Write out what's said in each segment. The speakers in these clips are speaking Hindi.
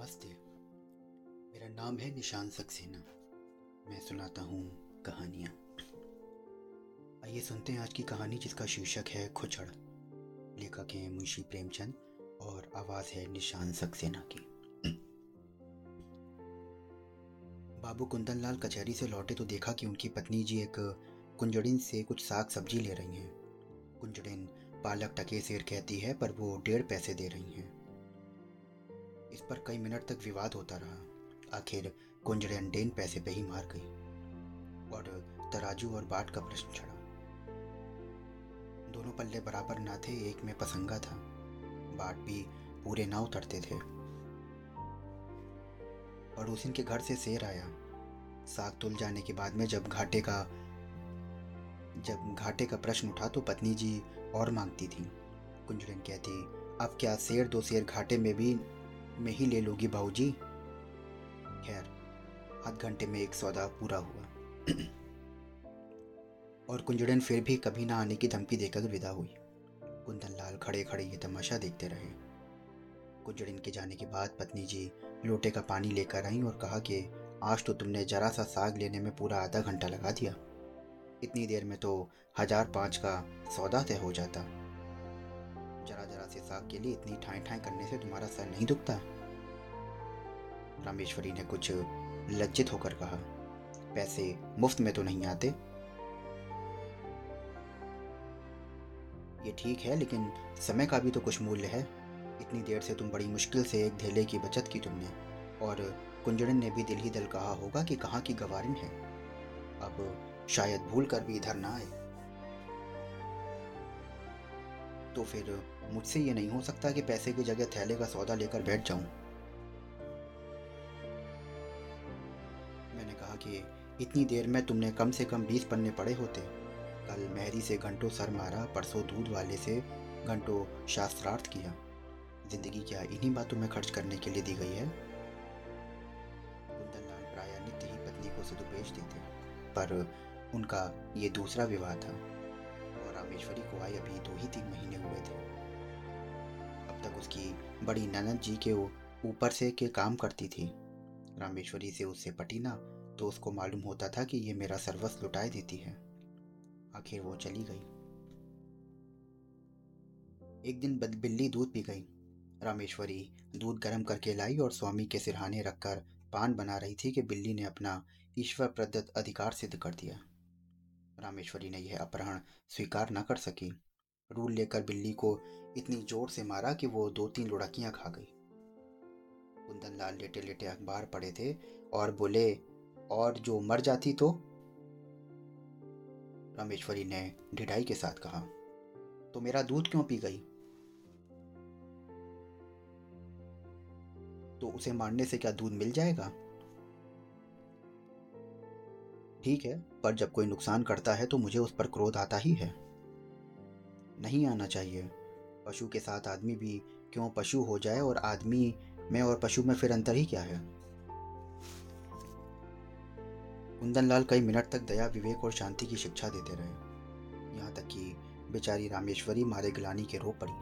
नमस्ते। मेरा नाम है निशान सक्सेना। मैं सुनाता हूँ कहानियाँ। आइए सुनते हैं आज की कहानी जिसका शीर्षक है खुचड़। लेखक हैं मुंशी प्रेमचंद और आवाज़ है निशान सक्सेना की। बाबू कुंदन लाल कचहरी से लौटे तो देखा कि उनकी पत्नी जी एक कुंजड़िन से कुछ साग सब्ज़ी ले रही हैं। कुंजड़िन पालक टके सेर कहती है, पर वो डेढ़ पैसे दे रही हैं। इस पर कई मिनट तक विवाद होता रहा। आखिर कुंजड़िन डेन पैसे पे ही मार गई और तराजू और बाट का प्रश्न चढ़ा। दोनों पल्ले बराबर ना थे, एक में पसंगा था। बाट भी पूरे ना उतरते थे। पड़ोसिन के घर से शेर आया। साग तुल जाने के बाद में जब घाटे का, जब घाटे का प्रश्न उठा तो पत्नी जी और मांगती थी। कुंजड़न कहती, अब क्या शेर दो शेर घाटे में भी में ही ले लोगी बाबूजी खैर, आध घंटे में एक सौदा पूरा हुआ। और कुंजड़न फिर भी कभी ना आने की धमकी देकर विदा हुई। कुंदन लाल खड़े खड़े ये तमाशा देखते रहे। कुंजड़िन के जाने के बाद पत्नी जी लोटे का पानी लेकर आई और कहा कि, आज तो तुमने जरा सा साग लेने में पूरा आधा घंटा लगा दिया। इतनी देर में तो हज़ार पाँच का सौदा तय हो जाता। जरा जरा से साग के लिए इतनी ठाई ठाई करने से तुम्हारा सर नहीं दुखता? रामेश्वरी ने कुछ लज्जित होकर कहा, पैसे मुफ़्त में तो नहीं आते। ये ठीक है, लेकिन समय का भी तो कुछ मूल्य है। इतनी देर से तुम बड़ी मुश्किल से एक धेले की बचत की तुमने, और कुंजड़न ने भी दिल ही दिल कहा होगा कि कहाँ की गवारिन है। अब शायद भूल कर भी इधर ना आए। तो फिर मुझसे ये नहीं हो सकता कि पैसे की जगह थैले का सौदा लेकर बैठ जाऊँ। मैंने कहा कि इतनी देर में तुमने कम से कम बीस पन्ने पड़े होते। कल मेहरी से घंटों सर मारा, परसों दूध वाले से घंटों शास्त्रार्थ किया। ज़िंदगी क्या इन्हीं बातों में खर्च करने के लिए दी गई है? कुंदन लाल प्राय नित्य ही पत्नी को सदुपदेश देते, पर उनका ये दूसरा विवाह था। और को आए, अभी दो ही तीन महीने हुए थे। अब तक उसकी बड़ी ननद जी के ऊपर से के काम करती थी। रामेश्वरी से उससे पटी ना तो उसको मालूम होता था कि ये मेरा सर्वस्व लुटाए देती है। आखिर वो चली गई। एक दिन बिल्ली दूध पी गई। रामेश्वरी दूध गर्म करके लाई और स्वामी के सिरहाने रखकर पान बना रही थी कि बिल्ली ने अपना ईश्वर प्रदत्त अधिकार सिद्ध कर दिया। रामेश्वरी ने यह अपहरण स्वीकार न कर सकी। रूल लेकर बिल्ली को इतनी ज़ोर से मारा कि वो दो तीन लुढ़कियाँ खा गई। कुंदन लाल लेटे लेटे अखबार पढ़े थे और बोले, और जो मर जाती तो? रामेश्वरी ने ढिढाई के साथ कहा तो मेरा दूध क्यों पी गई? तो उसे मारने से क्या दूध मिल जाएगा? ठीक है, पर जब कोई नुकसान करता है तो मुझे उस पर क्रोध आता ही है। नहीं आना चाहिए। पशु के साथ आदमी भी क्यों पशु हो जाए और आदमी में और पशु में फिर अंतर ही क्या है? कुंदन लाल कई मिनट तक दया, विवेक और शांति की शिक्षा देते रहे। यहाँ तक कि बेचारी रामेश्वरी मारे गिलानी के रो पड़ी।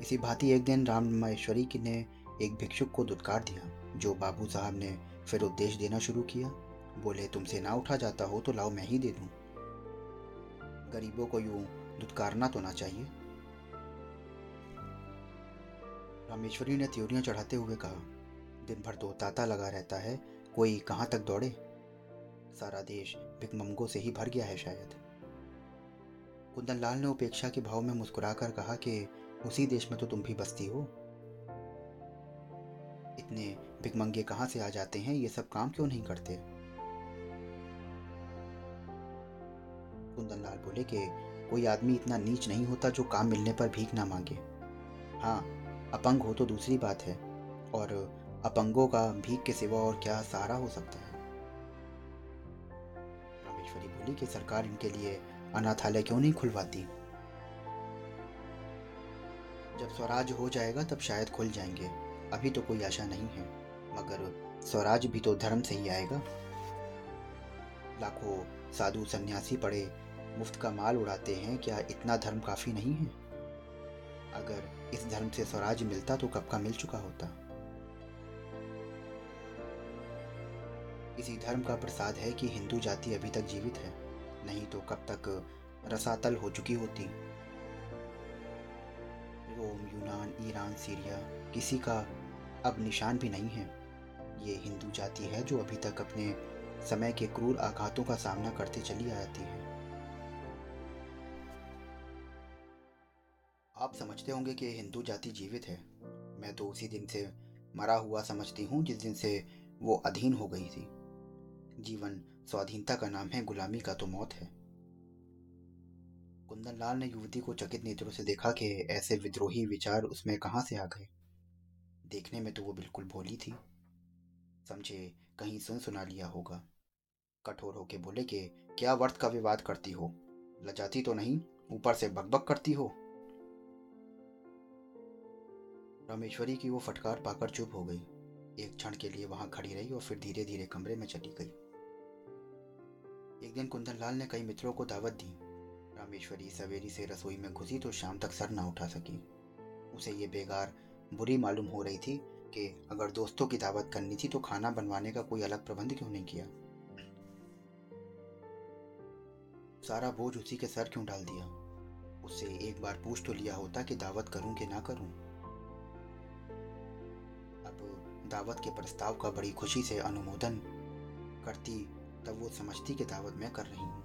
इसी भांति एक दिन रामेश्वरी ने एक भिक्षुक को दुत्कार दिया, जो बाबू साहब ने फिर उपदेश देना शुरू किया। बोले, तुमसे ना उठा जाता हो तो लाओ, मैं ही दे दूँ। गरीबों को यूँ दुत्कारना तो ना चाहिए? रामेश्वरी ने त्योरियाँ चढ़ाते हुए कहा, दिन भर तो ताता लगा रहता है, कोई कहाँ तक दौड़े? सारा देश भिकमंगों से ही भर गया है शायद। कुंदन लाल ने उपेक्षा के भाव में मुस्कुराकर कहा कि, उसी देश में तो तुम भी बसती हो। इतने भिकमंगे कहाँ से आ जाते हैं? ये सब काम क्यों नहीं करते? कुंदन लाल बोले कि कोई आदमी इतना नीच नहीं होता जो काम मिलने पर भीख ना मांगे। हाँ अपंग हो तो दूसरी बात है, और अपंगों का भीख के सिवा और क्या सहारा हो सकता है? रामेश्वरी बोली कि सरकार इनके लिए अनाथालय क्यों नहीं खुलवाती? जब स्वराज हो जाएगा तब शायद खुल जाएँगे, अभी तो कोई आशा नहीं है, मगर स्वराज भी तो धर्म से ही आएगा। लाखों साधु सन्यासी पड़े मुफ़्त का माल उड़ाते हैं, क्या इतना धर्म काफ़ी नहीं है? अगर इस धर्म से स्वराज मिलता तो कब का मिल चुका होता? इसी धर्म का प्रसाद है कि हिंदू जाति अभी तक जीवित है, नहीं तो कब तक रसातल हो चुकी होती। रोम, यूनान, ईरान, सीरिया, किसी का अब निशान भी नहीं है। ये हिंदू जाति है जो अभी तक अपने समय के क्रूर आघातों का सामना करते चली आती है। आप समझते होंगे कि हिंदू जाति जीवित है। मैं तो उसी दिन से मरा हुआ समझती हूँ जिस दिन से वो अधीन हो गई थी। जीवन स्वाधीनता का नाम है, गुलामी का तो मौत है। कुंदन लाल ने युवती को चकित नेत्रों से देखा कि ऐसे विद्रोही विचार उसमें कहाँ से आ गए। देखने में तो वो बिल्कुल भोली थी। समझे, कहीं सुन सुना लिया होगा। कठोर होके बोले कि, क्या वर्त का विवाद करती हो? लजाती तो नहीं? ऊपर से बकबक करती हो? रामेश्वरी की वो फटकार पाकर चुप हो गई। एक क्षण के लिए वहाँ खड़ी रही और फिर धीरे धीरे कमरे में चली गई। एक दिन कुंदन लाल ने कई मित्रों को दावत दी। रामेश्वरी सवेरी से रसोई में घुसी तो शाम तक सर ना उठा सकी। उसे ये बेगार बुरी मालूम हो रही थी कि अगर दोस्तों की दावत करनी थी तो खाना बनवाने का कोई अलग प्रबंध क्यों नहीं किया? सारा बोझ उसी के सर क्यों डाल दिया? उससे एक बार पूछ तो लिया होता कि दावत करूँ कि ना करूँ। अब दावत के प्रस्ताव का बड़ी खुशी से अनुमोदन करती, तब वो समझती कि दावत मैं कर रही हूँ।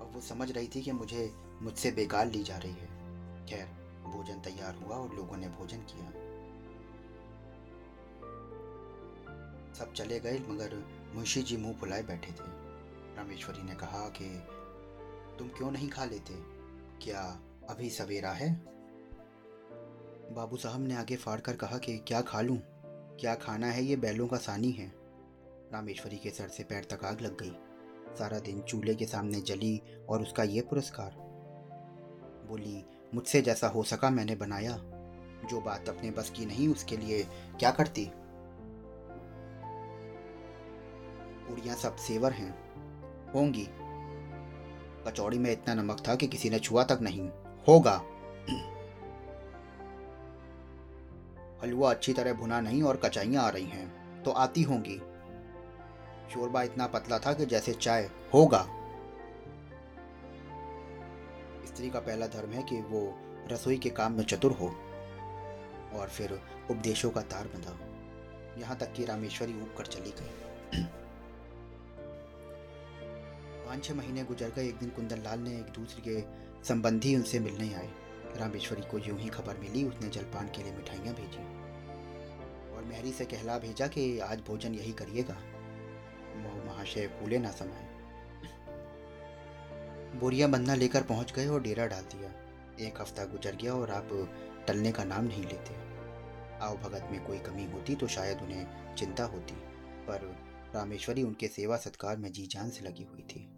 अब वो समझ रही थी कि मुझे मुझसे बेकार ली जा रही है। खैर, भोजन तैयार हुआ और लोगों ने भोजन किया। सब चले गए, मगर मुंशी जी मुँह फुलाए बैठे थे। रामेश्वरी ने कहा कि तुम क्यों नहीं खा लेते? क्या अभी सवेरा है? बाबू साहब ने आगे फाड़ कर कहा कि क्या खा लूँ? क्या खाना है? ये बैलों का सानी है। रामेश्वरी के सर से पैर तक आग लग गई। सारा दिन चूल्हे के सामने जली और उसका ये पुरस्कार। बोली, मुझसे जैसा हो सका मैंने बनाया। जो बात अपने बस की नहीं, उसके लिए क्या करती? पूड़ियाँ सब सेवर हैं। होंगी। कचौड़ी में इतना नमक था कि किसी ने छुआ तक नहीं। होगा। हलवा अच्छी तरह भुना नहीं और कचाइयाँ आ रही हैं तो आती होंगी। शोरबा इतना पतला था कि जैसे चाय। होगा। स्त्री का पहला धर्म है कि वो रसोई के काम में चतुर हो और फिर उपदेशों का तार बंधा। यहाँ तक कि रामेश्वरी ऊब कर चली गई। पाँच छः महीने गुजर गए, एक दिन कुंदन लाल ने एक दूसरे के संबंधी उनसे मिलने आए। रामेश्वरी को यूँ ही खबर मिली, उसने जलपान के लिए मिठाइयाँ भेजी। और मेहरी से कहला भेजा कि आज भोजन यही करिएगा। मोह, महाशय फूले ना समाए बोरिया बंदा लेकर पहुँच गए और डेरा डाल दिया। एक हफ़्ता गुजर गया और आप टलने का नाम नहीं लेते। आओ भगत में कोई कमी होती तो शायद उन्हें चिंता होती। पर रामेश्वरी उनके सेवा सत्कार में जी जान से लगी हुई थी।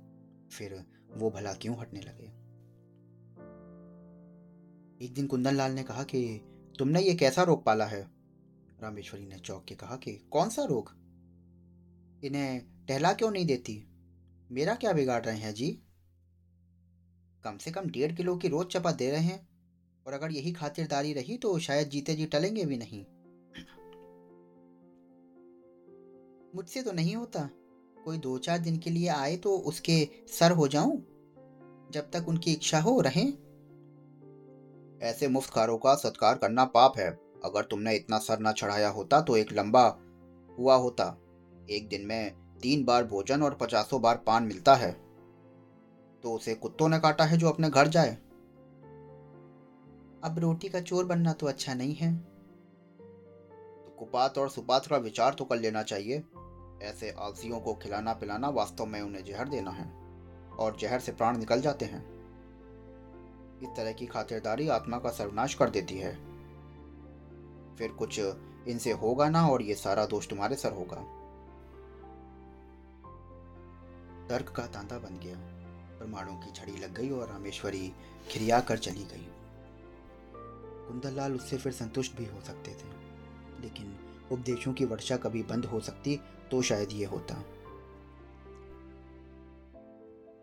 फिर वो भला क्यों हटने लगे? एक दिन कुंदन लाल ने कहा कि, तुमने ये कैसा रोग पाला है? रामेश्वरी ने चौक के कहा कि, कौन सा रोग? इन्हें टहला क्यों नहीं देती? मेरा क्या बिगाड़ रहे हैं जी? कम से कम डेढ़ किलो की रोज चपा दे रहे हैं, और अगर यही खातिरदारी रही तो शायद जीते जी टलेंगे भी नहीं। मुझसे तो नहीं होता। कोई दो चार दिन के लिए आए तो उसके सर हो जाऊँ? जब तक उनकी इच्छा हो, रहे। ऐसे मुफ्तकारों का सत्कार करना पाप है। अगर तुमने इतना सर ना चढ़ाया होता तो एक लंबा हुआ होता। एक दिन में तीन बार भोजन और पचासों बार पान मिलता है। तो उसे कुत्तों ने काटा है जो अपने घर जाए। अब रोटी का चोर बनना तो अच्छा नहीं है। तो कुपात और सुपात का विचार तो कर लेना चाहिए। ऐसे आलसियों को खिलाना पिलाना वास्तव में उन्हें जहर देना है और जहर से प्राण निकल जाते हैं। इस तरह की खातिरदारी आत्मा का सर्वनाश कर देती है। फिर कुछ इनसे होगा ना और ये सारा दोष तुम्हारे सर होगा। तर्क का तांता बन गया। परमाणु की छड़ी लग गई और रामेश्वरी खिरिया कर चली गई। कुंदन उससे फिर संतुष्ट भी हो सकते थे, लेकिन उपदेशों की वर्षा कभी बंद हो सकती तो शायद ये होता।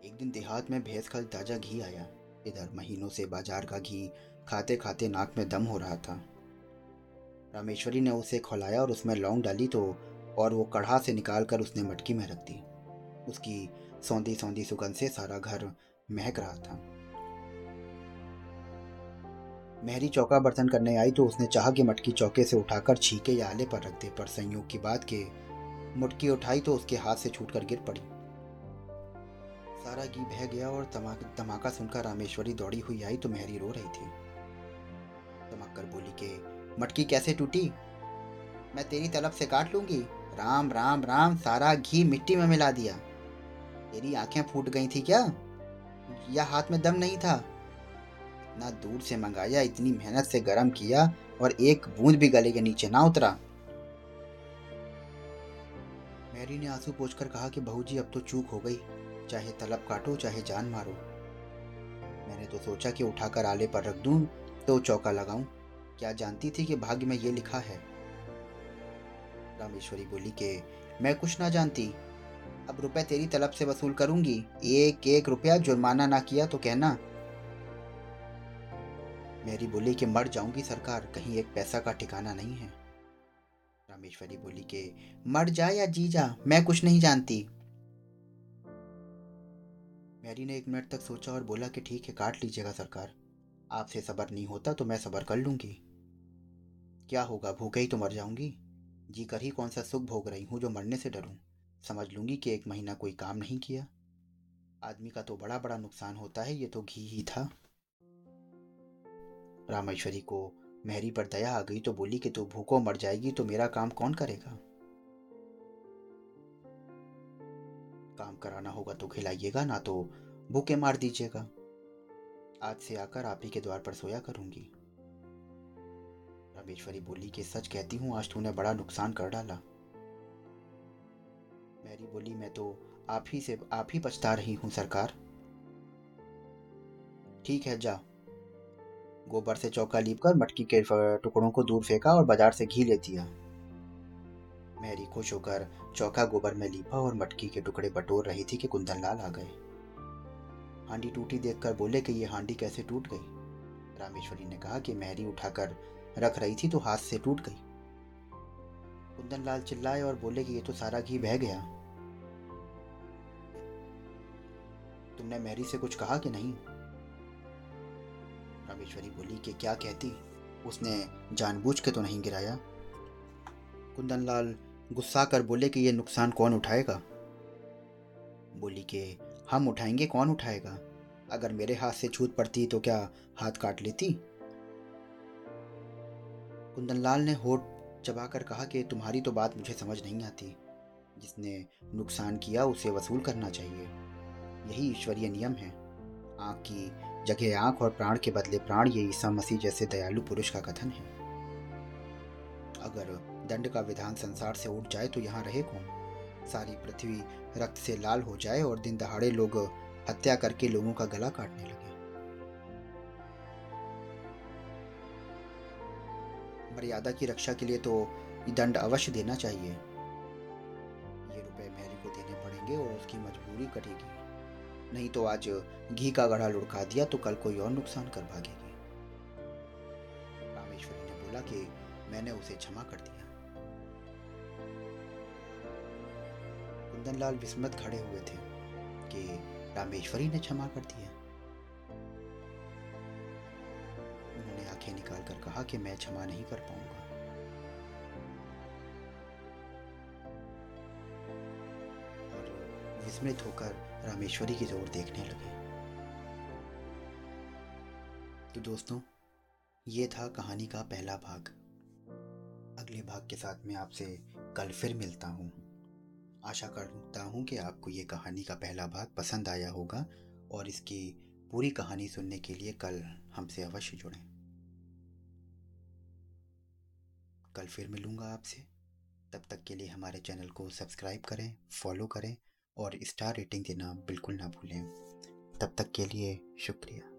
एक दिन देहात में भैंस का ताज़ा घी आया। इधर महीनों से बाज़ार का घी खाते खाते नाक में दम हो रहा था। रामेश्वरी ने उसे खोलाया और उसमें लौंग डाली तो और वो कढ़ा से निकाल कर उसने मटकी में रख दी। उसकी सौंधी सौंधी सुगंध से सारा घर महक रहा था। मेहरी चौका बर्तन करने आई तो उसने चाहा कि मटकी चौके से उठाकर छीके या आले पर रख दे, पर संयोग की बात के मुटकी उठाई तो उसके हाथ से छूटकर गिर पड़ी। सारा घी बह गया और धमाका सुनकर रामेश्वरी दौड़ी हुई आई तो मेहरी रो रही थी। चमक कर बोली के, मटकी कैसे टूटी? मैं तेरी तलब से काट लूँगी? राम राम राम, सारा घी मिट्टी में मिला दिया। तेरी आँखें फूट गई थी क्या? या हाथ में दम नहीं था? इतना दूर से मंगाया, इतनी मेहनत से गर्म किया और एक बूंद भी गले के नीचे ना उतरा। मैरी ने आँसू पोछकर कहा कि बहू जी, अब तो चूक हो गई। चाहे तलब काटो, चाहे जान मारो। मैंने तो सोचा कि उठाकर आले पर रख दूँ तो चौका लगाऊँ। क्या जानती थी कि भाग्य में ये लिखा है? रामेश्वरी बोली कि, मैं कुछ ना जानती। अब रुपए तेरी तलब से वसूल करूँगी। एक एक रुपया जुर्माना ना किया तो कहना। मेरी बोली कि मर जाऊँगी सरकार, कहीं एक पैसा का ठिकाना नहीं है। रामेश्वरी बोली कि मर जा या जी जा, मैं कुछ नहीं जानती। मैरी ने एक मिनट तक सोचा और बोला कि ठीक है, काट लीजिएगा सरकार। आपसे सबर नहीं होता तो मैं सबर कर लूँगी। क्या होगा, भूखे ही तो मर जाऊँगी। जी कर ही कौन सा सुख भोग रही हूँ जो मरने से डरूं। समझ लूँगी कि एक महीना कोई काम नहीं किया। आदमी का तो बड़ा बड़ा नुकसान होता है, ये तो घी ही था। रामेश्वरी को मेहरी पर दया आ गई तो बोली कि तू भूखो मर जाएगी तो मेरा काम कौन करेगा? काम कराना होगा तो खिलाइएगा, ना तो भूखे मार दीजिएगा। आज से आकर आप ही के द्वार पर सोया करूँगी। रामेश्वरी बोली कि सच कहती हूँ, आज तूने बड़ा नुकसान कर डाला। मैरी बोली, मैं तो आप ही से, आप ही पछता रही हूँ सरकार। ठीक है, जा। गोबर से चौका लीप कर मटकी के टुकड़ों को दूर फेंका और बाज़ार से घी ले दिया। मैरी खुश होकर चौका गोबर में लीपा और मटकी के टुकड़े बटोर रही थी कि कुंदन आ गए। हांडी टूटी देखकर बोले कि ये हांडी कैसे टूट गई? रामेश्वरी ने कहा कि मैरी उठाकर रख रही थी तो हाथ से टूट गई। कुंदन लाल चिल्लाए और बोले कि ये तो सारा घी बह गया। तुमने मैरी से कुछ कहा कि नहीं? रामेश्वरी बोली कि क्या कहती? उसने जानबूझ के तो नहीं गिराया। कुंदन लाल गुस्सा कर बोले कि ये नुकसान कौन उठाएगा? बोली कि हम उठाएँगे, कौन उठाएगा? अगर मेरे हाथ से छूट पड़ती तो क्या हाथ काट लेती? कुंदनलाल ने होठ चबाकर कहा कि तुम्हारी तो बात मुझे समझ नहीं आती। जिसने नुकसान किया उसे वसूल करना चाहिए। यही ईश्वरीय नियम है। आँख की जगह आँख और प्राण के बदले प्राण ये ईसा मसीह जैसे दयालु पुरुष का कथन है। अगर दंड का विधान संसार से उठ जाए तो यहाँ रहे कौन? सारी पृथ्वी रक्त से लाल हो जाए और दिन दहाड़े लोग हत्या करके लोगों का गला काटने लगे। मर्यादा की रक्षा के लिए तो दंड अवश्य देना चाहिए। ये रुपए मैरी को देने पड़ेंगे और उसकी मजबूरी कटेगी। नहीं तो आज घी का गढ़ा लुढ़का दिया तो कल कोई और नुकसान कर भागेगी। रामेश्वरी ने बोला कि मैंने उसे क्षमा कर दिया। कुंदनलाल विस्मत खड़े हुए थे कि रामेश्वरी ने क्षमा कर दिया उन्होंने आँखें निकाल कर कहा कि मैं क्षमा नहीं कर पाऊँगा। विस्मित होकर रामेश्वरी की ओर देखने लगे। तो दोस्तों, ये था कहानी का पहला भाग। अगले भाग के साथ मैं आपसे कल फिर मिलता हूँ। आशा करता हूँ कि आपको ये कहानी का पहला भाग पसंद आया होगा और इसकी पूरी कहानी सुनने के लिए कल हमसे अवश्य जुड़ें। कल फिर मिलूँगा आपसे। तब तक के लिए हमारे चैनल को सब्सक्राइब करें, फॉलो करें और स्टार रेटिंग देना बिल्कुल ना भूलें। तब तक के लिए शुक्रिया।